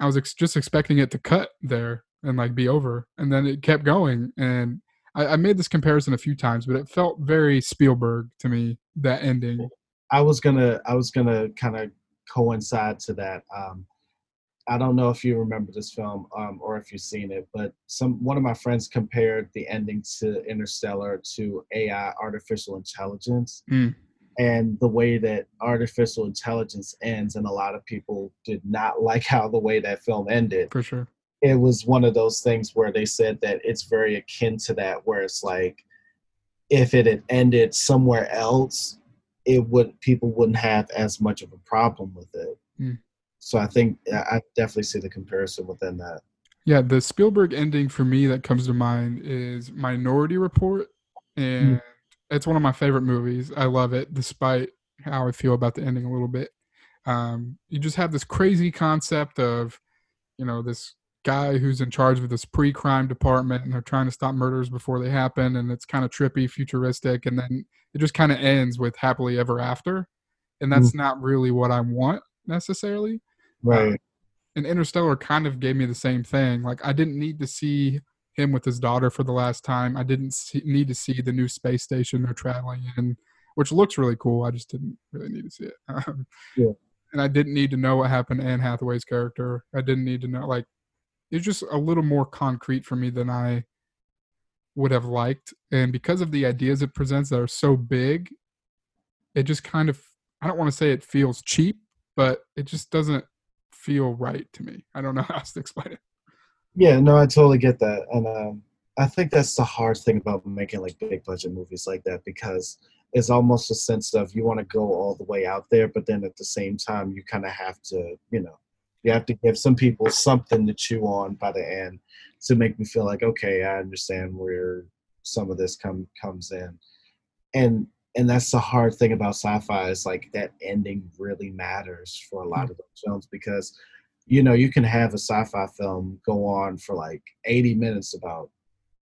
i was ex- just expecting it to cut there and like be over and then it kept going and I, I made this comparison a few times but it felt very spielberg to me that ending I was gonna I was gonna kind of coincide to that. Um, I don't know if you remember this film um, or if you've seen it, but some one of my friends compared the ending to Interstellar to AI, artificial intelligence, Mm. and the way that artificial intelligence ends, and a lot of people did not (laughs) like how the way that film ended. for sure It was one of those things where they said that it's very akin to that, where it's like if it had ended somewhere else, it would people wouldn't have as much of a problem with it. Mm. So I think I definitely see the comparison within that. Yeah, the Spielberg ending for me that comes to mind is Minority Report, and it's one of my favorite movies. I love it, despite how I feel about the ending a little bit. Um, you just have this crazy concept of, you know, this guy who's in charge of this pre-crime department, and they're trying to stop murders before they happen, and it's kind of trippy, futuristic, and then it just kind of ends with happily ever after, and that's not really what I want necessarily Right. and Interstellar kind of gave me the same thing. Like I didn't need to see him with his daughter for the last time. I didn't see, need to see the new space station they're traveling in, which looks really cool. I just didn't really need to see it. (laughs) Um, Yeah. And I didn't need to know what happened to Anne Hathaway's character. I didn't need to know like it's just a little more concrete for me than I would have liked. And because of the ideas it presents that are so big, it just kind of I don't want to say it feels cheap, but it just doesn't feel right to me. I don't know (laughs) how else to explain it. Yeah, no, I totally get that, and um, I think that's the hard thing about making like big budget movies like that because it's almost a sense of you want to go all the way out there, but then at the same time you kind of have to, you know, you have to give some people something to chew on by the end to make me feel like okay, I understand where some of this come comes in, and and that's the hard thing about sci-fi is like that ending really matters for a hmm. lot of those films because you know you can have a sci-fi film go on for like 80 minutes about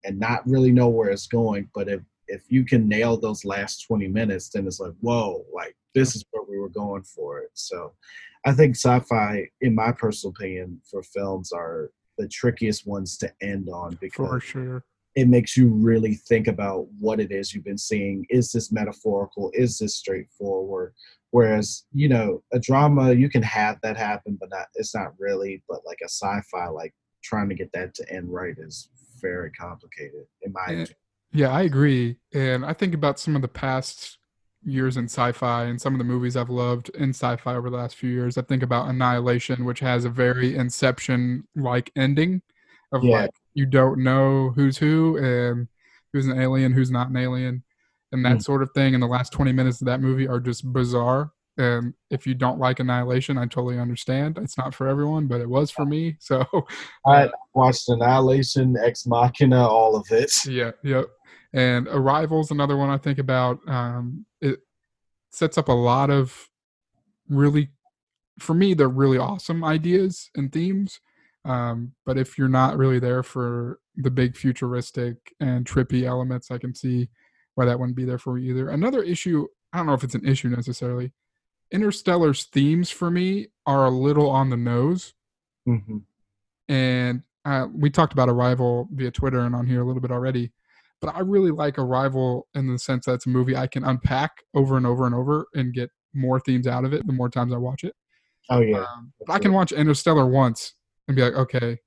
and not really know where it's going but if if you can nail those last 20 minutes then it's like whoa like this is where we were going for it. So i think sci-fi in my personal opinion for films are the trickiest ones to end on because For sure. It makes you really think about what it is you've been seeing. Is this metaphorical? Is this straightforward? Whereas, you know, a drama you can have that happen, but not it's not really. But like a sci-fi, like trying to get that to end right is very complicated in my eh, opinion. Yeah, I agree. And I think about some of the past years in sci-fi and some of the movies I've loved in sci-fi over the last few years. I think about Annihilation, which has a very Inception-like ending of yeah. like you don't know who's who and who's an alien, who's not an alien, and that mm. sort of thing. And the last 20 minutes of that movie are just bizarre. And if you don't like Annihilation, I totally understand. It's not for everyone, but it was for me. (laughs) So I watched Annihilation, Ex Machina, all of it. Yeah, yep. And Arrival's another one I think about. Um, it sets up a lot of really, for me, they're really awesome ideas and themes. Um, but if you're not really there for the big futuristic and trippy elements, I can see why that wouldn't be there for you either. Another issue, I don't know if it's an issue necessarily. Interstellar's themes for me are a little on the nose. Mm-hmm. And uh, we talked about Arrival via Twitter and on here a little bit already but I really like Arrival in the sense that it's a movie I can unpack over and over and over and get more themes out of it the more times I watch it. Oh yeah, um, I can watch Interstellar once and be like, okay,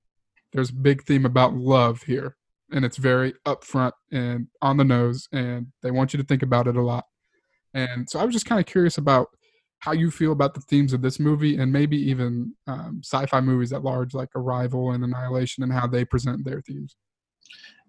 there's a big theme about love here, and it's very upfront and on the nose, and they want you to think about it a lot. And so I was just kind of curious about how you feel about the themes of this movie and maybe even um, sci-fi movies at large like Arrival and Annihilation and how they present their themes.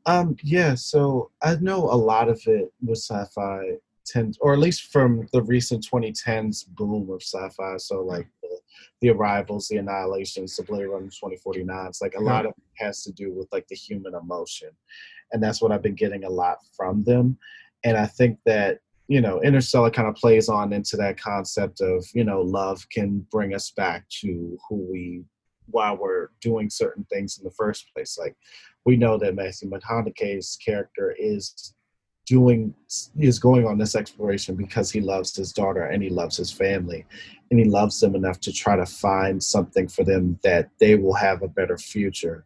Um, yeah, so I know a lot of it with sci-fi tends, or at least from the recent 2010s boom of sci-fi. So like the, the arrivals, the annihilations, the Blade Runner 2049. It's like a lot of it has to do with like the human emotion, and that's what I've been getting a lot from them. And I think that you know Interstellar kind of plays on into that concept of you know love can bring us back to who we while we're doing certain things in the first place. Like we know that Matthew McConaughey's character is doing is going on this exploration because he loves his daughter and he loves his family and he loves them enough to try to find something for them that they will have a better future.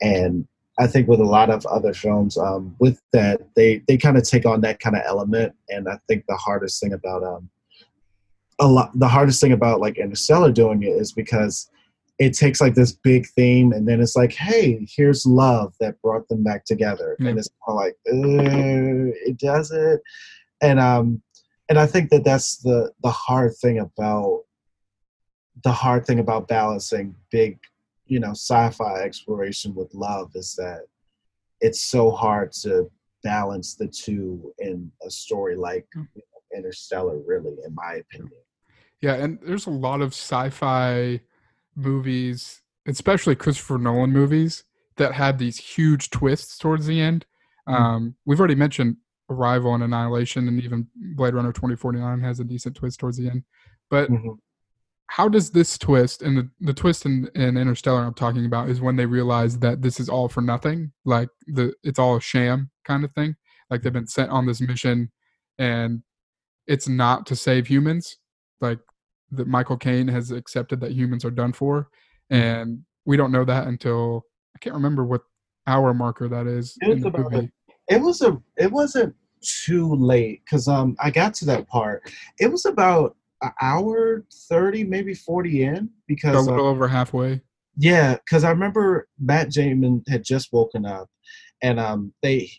And i think with a lot of other films um, with that they they kind of take on that kind of element. And i think the hardest thing about um a lot the hardest thing about like interstellar doing it is because it takes like this big theme and then it's like hey here's love that brought them back together mm. and it's like it does it and um and i think that that's the the hard thing about the hard thing about balancing big you know sci-fi exploration with love is that it's so hard to balance the two in a story like mm. interstellar really in my opinion yeah and there's a lot of sci-fi movies, especially Christopher Nolan movies, that had these huge twists towards the end. Mm-hmm. Um, we've already mentioned Arrival and Annihilation, and even Blade Runner 2049 has a decent twist towards the end. But mm-hmm. how does this twist, and the, the twist in, in Interstellar I'm talking about, is when they realize that this is all for nothing, like the it's all a sham kind of thing. Like they've been sent on this mission, and it's not to save humans. Like that Michael Caine has accepted that humans are done for, mm-hmm. and we don't know that until I can't remember what hour marker that is. It was about a, it was a it wasn't too late because um I got to that part. It was about an hour thirty, maybe forty in because a little um, over halfway. Yeah, because I remember Matt Damon had just woken up, and um they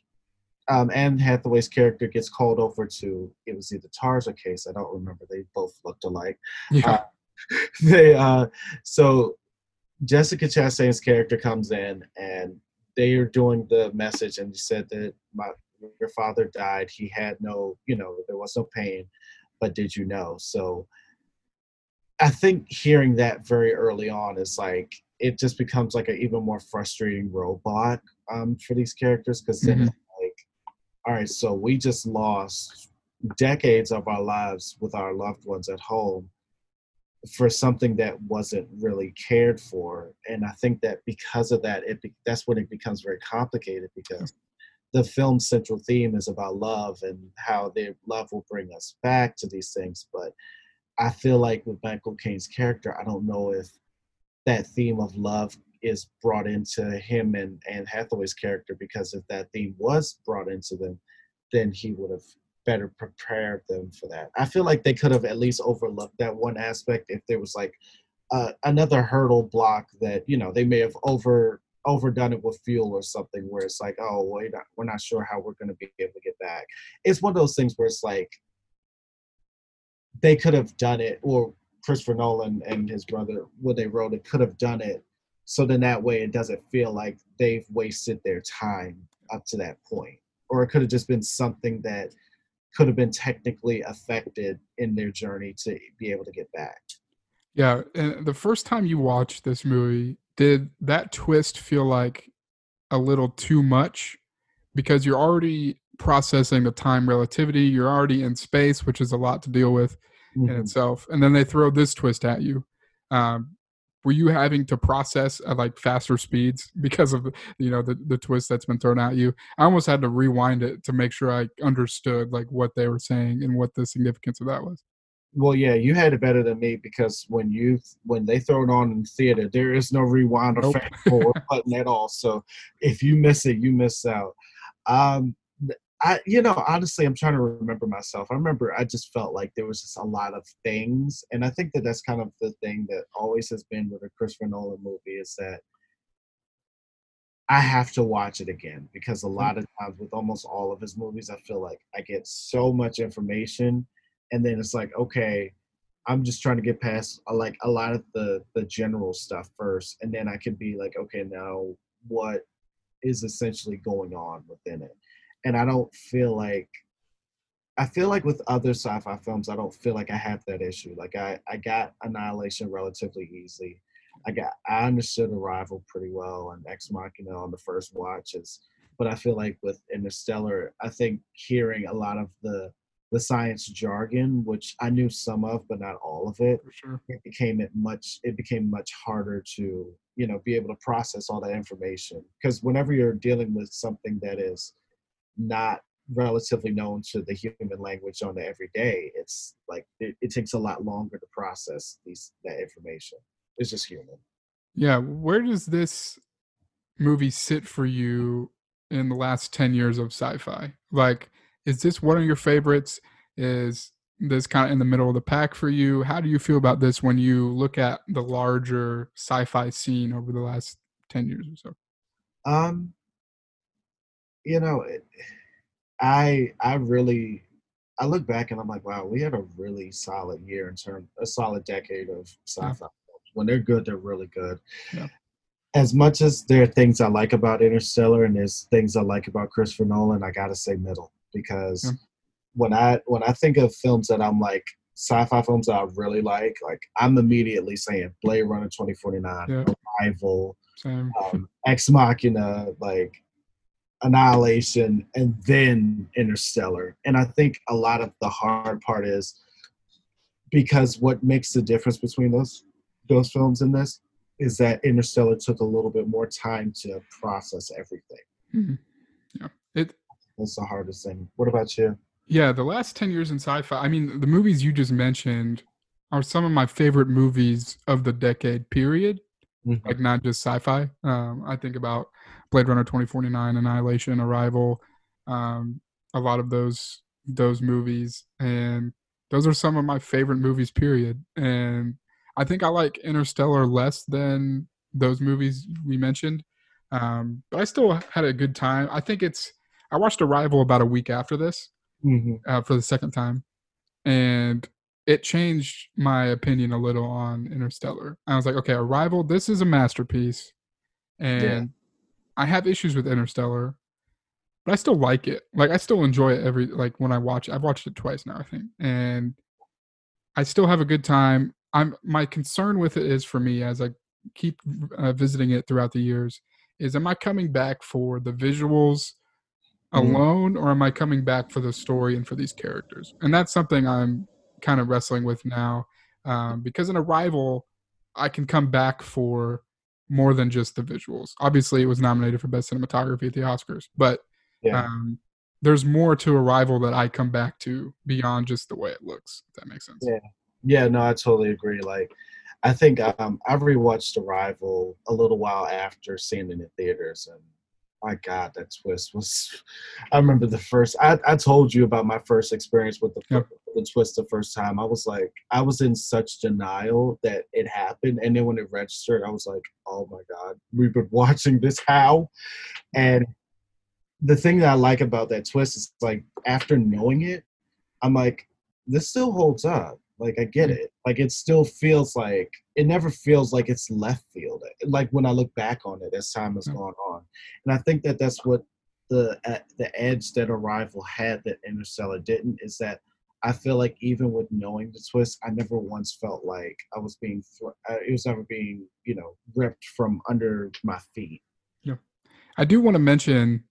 um, Anne Hathaway's character gets called over to it was either TARS or Case. I don't remember. They both looked alike. Yeah. Uh, (laughs) they uh, so Jessica Chastain's character comes in and they are doing the message and he said that my your father died. He had no, you know, there was no pain, but did you know? So I think hearing that very early on is like it just becomes like an even more frustrating roadblock um, for these characters because then mm-hmm all right, so we just lost decades of our lives with our loved ones at home for something that wasn't really cared for. And i think that because of that it be, that's when it becomes very complicated because the film's central theme is about love and how their love will bring us back to these things. But i feel like with michael caine's character i don't know if that theme of love is brought into him and and Hathaway's character because if that theme was brought into them, then he would have better prepared them for that. I feel like they could have at least overlooked that one aspect if there was like uh, another hurdle block that you know they may have over overdone it with fuel or something where it's like, oh, wait, we're not sure how we're going to be able to get back. It's one of those things where it's like they could have done it, or Christopher Nolan and his brother, when they wrote it, could have done it. So then that way it doesn't feel like they've wasted their time up to that point. Or it could have just been something that could have been technically affected in their journey to be able to get back. Yeah, and the first time you watched this movie, did that twist feel like a little too much? Because you're already processing the time relativity, you're already in space, which is a lot to deal with mm-hmm. in itself, and then they throw this twist at you. Um, were you having to process at like faster speeds because of you know the, the twist that's been thrown at you? I almost had to rewind it to make sure i understood like what they were saying and what the significance of that was. Well yeah you had it better than me because when you when they throw it on in theater there is no rewind or nope. fast forward button at all. So if you miss it you miss out. Um I, you know, honestly, I'm trying to remember myself. I remember I just felt like there was just a lot of things, and I think that that's kind of the thing that always has been with a Christopher Nolan movie is that I have to watch it again because a mm. lot of times with almost all of his movies, I feel like I get so much information, and then it's like, okay, I'm just trying to get past uh, like a lot of the the general stuff first, and then I can be like, okay, now what is essentially going on within it and I don't feel like I feel like with other sci-fi films, I don't feel like I have that issue. Like I, I got Annihilation relatively easily. I got I understood Arrival pretty well and Ex Machina on the first watches. But I feel like with Interstellar, I think hearing a lot of the the science jargon, which I knew some of, but not all of it, sure. it became it much it became much harder to, you know, be able to process all that information. Because whenever you're dealing with something that is not relatively known to the human language on the everyday it's like it, it, takes a lot longer to process these that information. It's just human. Yeah where does this movie sit for you in the last 10 years of sci-fi? Like is this one of your favorites? Is this kind of in the middle of the pack for you? How do you feel about this when you look at the larger sci-fi scene over the last 10 years or so? Um you know, I I really I look back and I'm like, wow, we had a really solid year in terms a solid decade of sci-fi. Yeah. When they're good, they're really good. Yeah. As much as there are things I like about Interstellar and there's things I like about Christopher Nolan, I gotta say middle because yeah. when I when I think of films that I'm like sci-fi films that I really like, like I'm immediately saying Blade Runner 2049, yeah. Arrival, um, Ex Machina, like Annihilation, and then Interstellar. And I think a lot of the hard part is because what makes the difference between those those films and this is that Interstellar took a little bit more time to process everything. Mm-hmm. Yeah, it. That's the hardest thing. What about you? Yeah, the last ten years in sci-fi. I mean, the movies you just mentioned are some of my favorite movies of the decade. Period. Mm-hmm. Like not just sci-fi. Um, I think about Blade Runner 2049, Annihilation, Arrival, um, a lot of those those movies, and those are some of my favorite movies. Period. And I think I like Interstellar less than those movies we mentioned, um, but I still had a good time. I think it's. I watched Arrival about a week after this mm-hmm. uh, for the second time, and it changed my opinion a little on Interstellar. I was like, okay, Arrival, this is a masterpiece, and I have issues with Interstellar, but I still like it. Like I still enjoy it every like when I watch. It. I've watched it twice now, I think, and I still have a good time. I'm my concern with it is for me as I keep uh, visiting it throughout the years is am I coming back for the visuals mm-hmm. alone or am I coming back for the story and for these characters? And that's something I'm kind of wrestling with now um, because in Arrival I can come back for more than just the visuals. Obviously, it was nominated for best cinematography at the Oscars, but yeah. um, there's more to Arrival that I come back to beyond just the way it looks. If that makes sense. Yeah, yeah, no, I totally agree. Like, I think um, I rewatched Arrival a little while after seeing it in theaters, and my God, that twist was. (laughs) I remember the first. I, I told you about my first experience with the Yep. The twist the first time. I was like, I was in such denial that it happened, and then when it registered, I was like, oh my God, we've been watching this how, and the thing that I like about that twist is like after knowing it, I'm like, this still holds up. Like I get it. Like it still feels like it never feels like it's left field. Like when I look back on it as time has gone on, and I think that that's what the uh, the edge that Arrival had that Interstellar didn't is that I feel like even with knowing the twist, I never once felt like I was being thr uh, it was ever being you know ripped from under my feet. Yeah, I do want to mention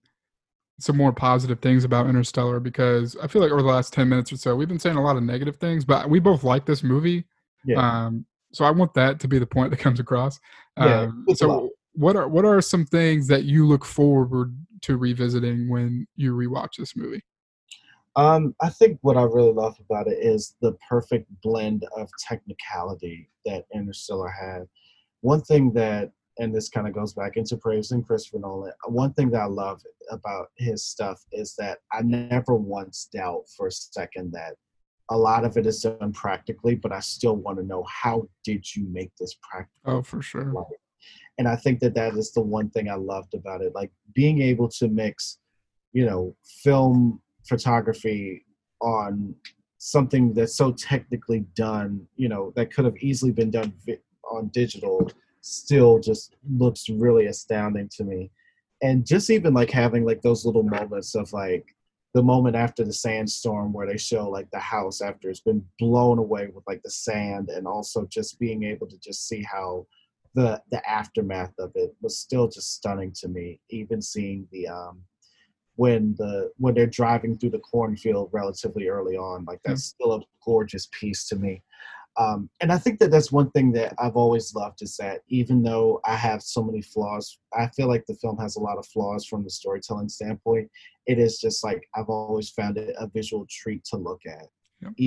some more positive things about Interstellar because I feel like over the last 10 minutes or so, we've been saying a lot of negative things, but we both like this movie. Yeah. Um, so I want that to be the point that comes across. Yeah, Um, it's a lot. so what are what are some things that you look forward to revisiting when you rewatch this movie? Um, I think what I really love about it is the perfect blend of technicality that Interstellar had. One thing that, and this kind of goes back into praising Christopher Nolan, one thing that I love about his stuff is that I never once doubt for a second that a lot of it is done practically, but I still want to know how did you make this practical? Oh, for sure. And I think that that is the one thing I loved about it, like being able to mix, you know, film photography on something that's so technically done, you know, that could have easily been done on digital, still just looks really astounding to me. And just even like having like those little moments of like the moment after the sandstorm where they show like the house after it's been blown away with like the sand and also just being able to just see how the the aftermath of it was still just stunning to me even seeing the um when the when they're driving through the cornfield relatively early on like that's still a gorgeous piece to me. Um and i think that that's one thing that i've always loved is that even though i have so many flaws i feel like the film has a lot of flaws from the storytelling standpoint. It is just like i've always found it a visual treat to look at.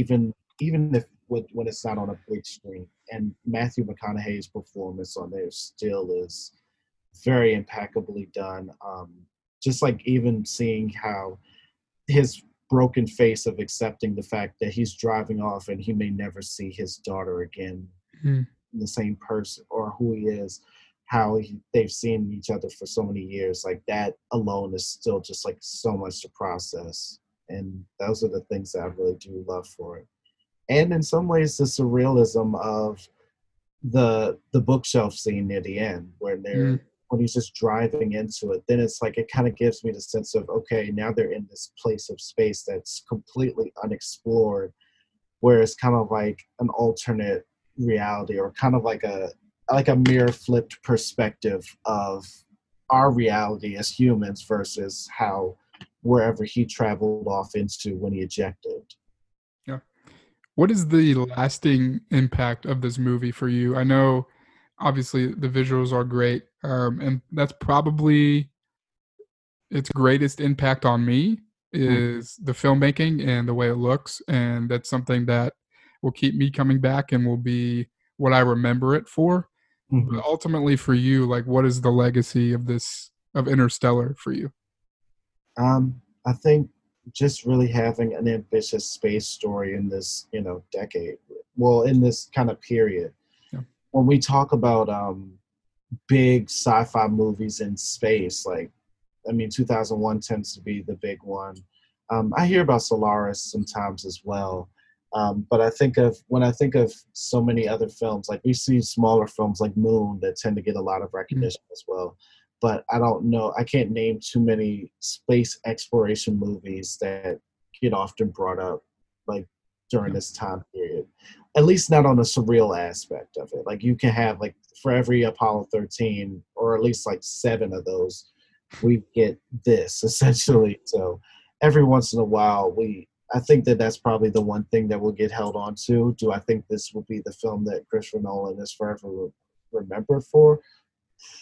Even even if with, when it's not on a big screen. And matthew mcconaughey's performance on there still is very impeccably done. Um just like even seeing how his broken face of accepting the fact that he's driving off and he may never see his daughter again Mhm. the same person or who he is how he, they've seen each other for so many years like that alone is still just like so much to process and those are the things that i really do love for it and in some ways the surrealism of the the bookshelf scene near the end where they're Mm. When he's just driving into it then it's like it kind of gives me the sense of okay now they're in this place of space that's completely unexplored where it's kind of like an alternate reality or kind of like a like a mirror flipped perspective of our reality as humans versus how wherever he traveled off into when he ejected Yeah. What is the lasting impact of this movie for you? I know obviously the visuals are great, um, and that's probably its greatest impact on me is the filmmaking and the way it looks, and that's something that will keep me coming back and will be what I remember it for. But ultimately, for you, like, what is the legacy of this of Interstellar for you? Um, I think just really having an ambitious space story in this, you know, decade. Well, in this kind of period. Yeah. When we talk about um, big sci-fi movies in space, like, I mean, 2001 tends to be the big one. Um, I hear about Solaris sometimes as well. Um, but I think of when I think of so many other films, like we see smaller films like Moon that tend to get a lot of recognition as well but I don't know. I can't name too many space exploration movies that get often brought up like during this time period. At least not on the surreal aspect of it. Like you can have like for every Apollo 13 or at least like seven of those, we get this (laughs) essentially. So every once in a while, we. I think that that's probably the one thing that we'll get held on to. Do I think this will be the film that Christopher Nolan is forever re- remembered for?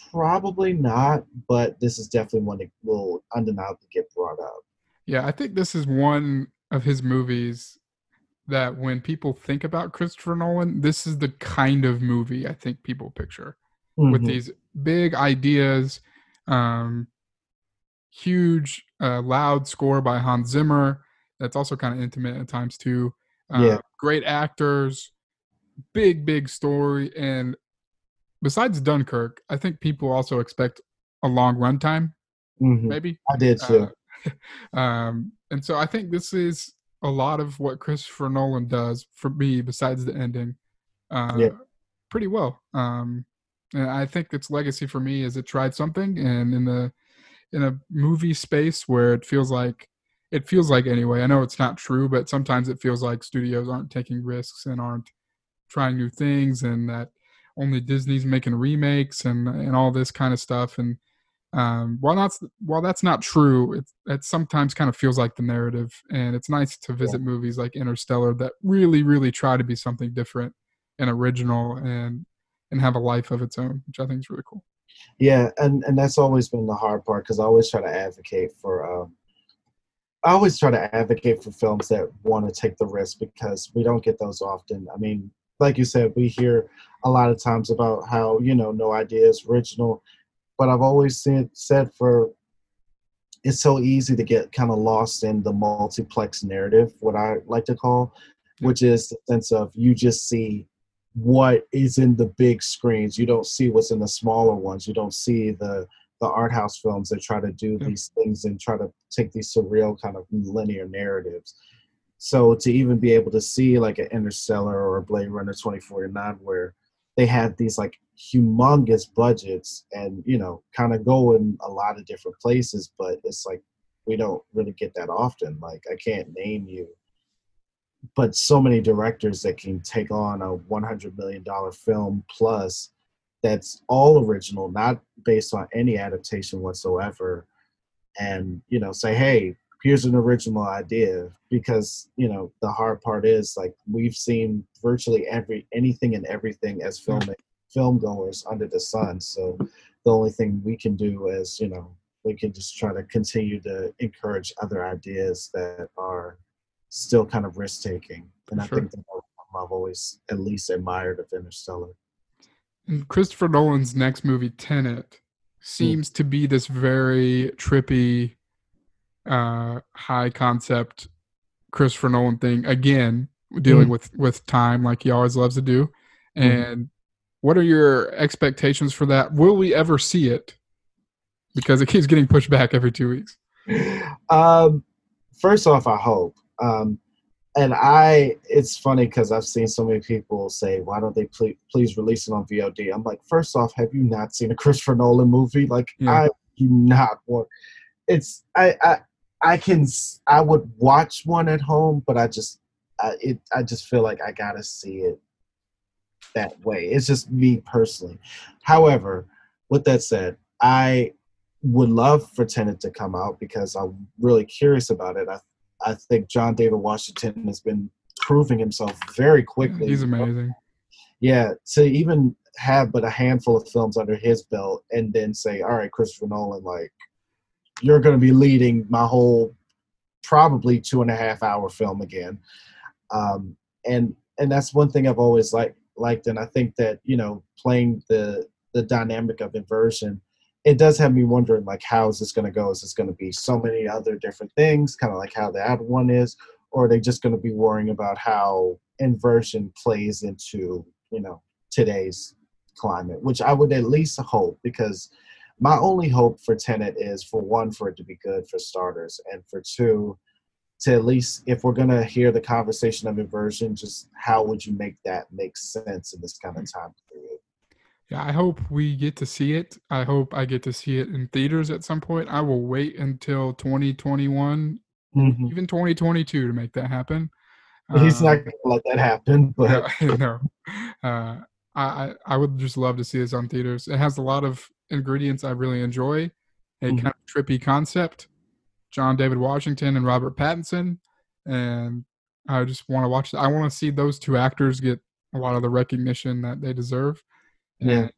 Probably not, but this is definitely one that will undeniably get brought up. Yeah, I think this is one of his movies that when people think about Christopher Nolan, this is the kind of movie I think people picture with Mhm. these big ideas, um, huge, uh, loud score by Hans Zimmer. That's also kind of intimate at times too. Uh, Yeah. Great actors, big, big story, and besides Dunkirk, I think people also expect a long runtime. hmm Maybe I did too. uh, (laughs) um, and so I think this is a lot of what Christopher Nolan does for me, besides the ending, uh, Yeah. pretty well. Um, and I think its legacy for me is it tried something, and in the in a movie space where it feels like it feels like anyway. I know it's not true, but sometimes it feels like studios aren't taking risks and aren't trying new things, and that only Disney's making remakes and and all this kind of stuff. And um, while that's while that's not true, it it sometimes kind of feels like the narrative, and it's nice to visit movies like Interstellar that really really try to be something different and original and and have a life of its own, which I think is really cool. Yeah, and and that's always been the hard part because I always try to advocate for. Um, I always try to advocate for films that want to take the risk because we don't get those often. I mean, like you said, we hear a lot of times about how you know no idea is original, but I've always said said for it's so easy to get kind of lost in the multiplex narrative, what I like to call, which is the sense of you just see what is in the big screens. You don't see what's in the smaller ones. You don't see the the art house films that try to do these things and try to take these surreal kind of linear narratives. So to even be able to see like an Interstellar or a Blade Runner 2049 where they have these like humongous budgets and you know kind of go in a lot of different places, but it's like we don't really get that often. Like I can't name you but so many directors that can take on a 100 million dollar film plus that's all original not based on any adaptation whatsoever and you know say hey here's an original idea because you know the hard part is like we've seen virtually every anything and everything as film film goers under the sun so the only thing we can do is you know we can just try to continue to encourage other ideas that are still kind of risk taking. And I think that I've always at least admired of Interstellar. And Christopher Nolan's next movie, Tenet, hmm. seems to be this very trippy, uh, high concept Christopher Nolan thing again, dealing Mm. with with time like he always loves to do. Mhm. And what are your expectations for that? Will we ever see it? Because it keeps getting pushed back every two weeks. um, first off, I hope. Um, and I, it's funny because I've seen so many people say, "Why don't they please, please release it on VOD?" I'm like, first off, have you not seen a (laughs) Christopher Nolan movie? Like, Yeah. I do not want. It's I I I can I would watch one at home, but I just I, it I just feel like I gotta see it that way. It's just me personally. However, with that said, I would love for Tenet to come out because I'm really curious about it. I I think John David Washington has been proving himself very quickly. He's amazing. Yeah, to even have but a handful of films under his belt and then say, all right, Christopher Nolan, like, you're going to be leading my whole probably two and a half hour film again. Um, and and that's one thing I've always liked liked, and I think that you know playing the the dynamic of inversion, it does have me wondering like how is this going to go? Is this going to be so many other different things, kind of like how the other one is, or are they just going to be worrying about how inversion plays into you know today's climate, which I would at least hope because my only hope for Tenet is for one for it to be good for starters, and for two to at least if we're gonna hear the conversation of inversion, just how would you make that make sense in this kind of time period? Yeah, I hope we get to see it. I hope I get to see it in theaters at some point. I will wait until 2021, Mhm. even 2022 to make that happen. He's Um, not gonna let that happen, (laughs) but no, (laughs) no. Uh, I I would just love to see this on theaters. It has a lot of ingredients I really enjoy. A Mhm. kind of trippy concept. John David Washington and Robert Pattinson, and I just want to watch. I want to see those two actors get a lot of the recognition that they deserve. Yeah.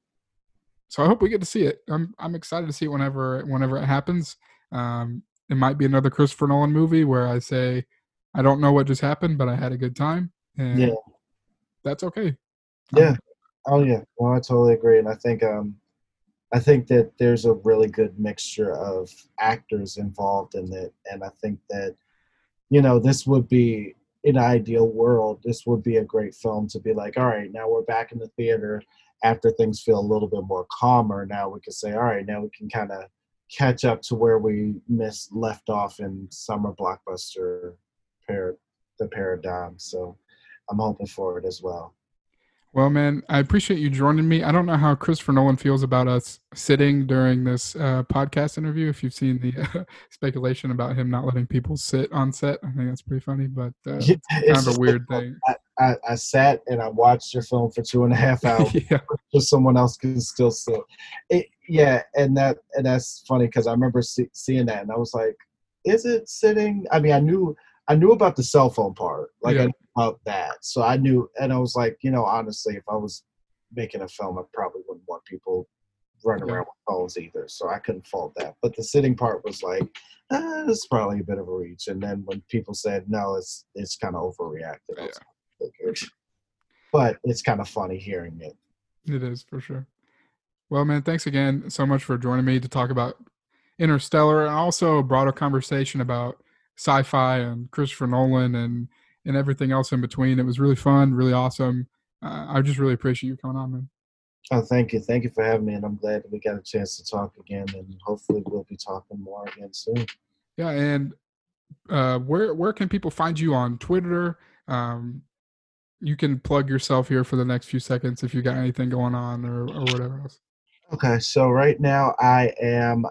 So I hope we get to see it. I'm I'm excited to see it whenever whenever it happens. Um, it might be another Christopher Nolan movie where I say I don't know what just happened, but I had a good time, and Yeah. that's okay. Yeah. Oh yeah. Well, I totally agree, and I think um, I think that there's a really good mixture of actors involved in it, and I think that you know this would be in an ideal world, this would be a great film to be like, all right, now we're back in the theater after things feel a little bit more calmer. Now we can say, all right, now we can kind of catch up to where we missed left off in summer blockbuster par- the paradigm. So I'm hoping for it as well. Well, man, I appreciate you joining me. I don't know how Christopher Nolan feels about us sitting during this uh, podcast interview. If you've seen the uh, (laughs) speculation about him not letting people sit on set, I think that's pretty funny, but uh, (laughs) yeah, kind of a weird thing. I, I, I, sat and I watched your film for two and a half (laughs) hours, yeah. just someone else can still sit. It, yeah, and that and that's funny because I remember see, seeing that and I was like, "Is it sitting?" I mean, I knew I knew about the cell phone part, like yeah. about that. So I knew, and I was like, you know, honestly, if I was making a film, I probably wouldn't want people running yeah. around with phones either. So I couldn't fault that. But the sitting part was like, eh, it's probably a bit of a reach. And then when people said no, it's it's kind of overreacted. Yeah. But it's kind of funny hearing it. It is for sure. Well, man, thanks again so much for joining me to talk about Interstellar and also a broader conversation about sci-fi and Christopher Nolan and and everything else in between. It was really fun, really awesome. Uh, I just really appreciate you coming on, man. Oh, thank you, thank you for having me, and I'm glad that we got a chance to talk again, and hopefully we'll be talking more again soon. Yeah, and uh, where where can people find you on Twitter? Um, you can plug yourself here for the next few seconds if you got anything going on or, or whatever else. Okay, so right now I am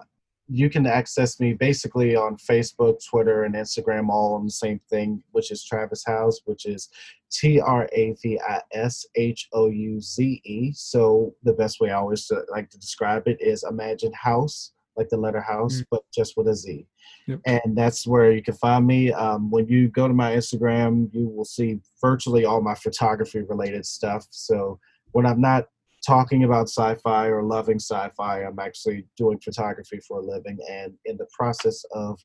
you can access me basically on Facebook, Twitter, and Instagram, all on the same thing, which is Travis Houze, which is T R A V I S H O U Z E. So the best way I always like to describe it is imagine house, like the letter house, mm. but just with a Z. Yep. And that's where you can find me. Um, when you go to my Instagram, you will see virtually all my photography related stuff. So when I'm not talking about sci-fi or loving sci-fi. I'm actually doing photography for a living and in the process of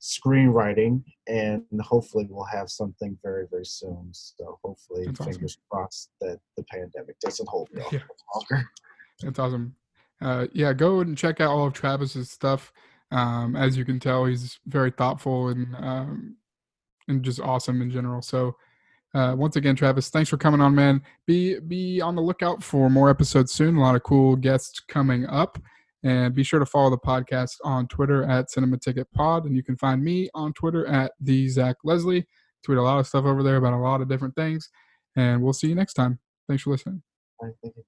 screenwriting and hopefully we'll have something very very soon so hopefully That's fingers awesome. crossed that the pandemic doesn't hold me yeah. (laughs) longer That's awesome. Uh, yeah, go and check out all of Travis's stuff. Um, as you can tell, he's very thoughtful and um, and just awesome in general. So uh, once again, Travis, thanks for coming on, man. Be be on the lookout for more episodes soon. A lot of cool guests coming up, and be sure to follow the podcast on Twitter at Cinema Ticket Pod, and you can find me on Twitter at the Zach Leslie. Tweet a lot of stuff over there about a lot of different things, and we'll see you next time. Thanks for listening. All right, thank you.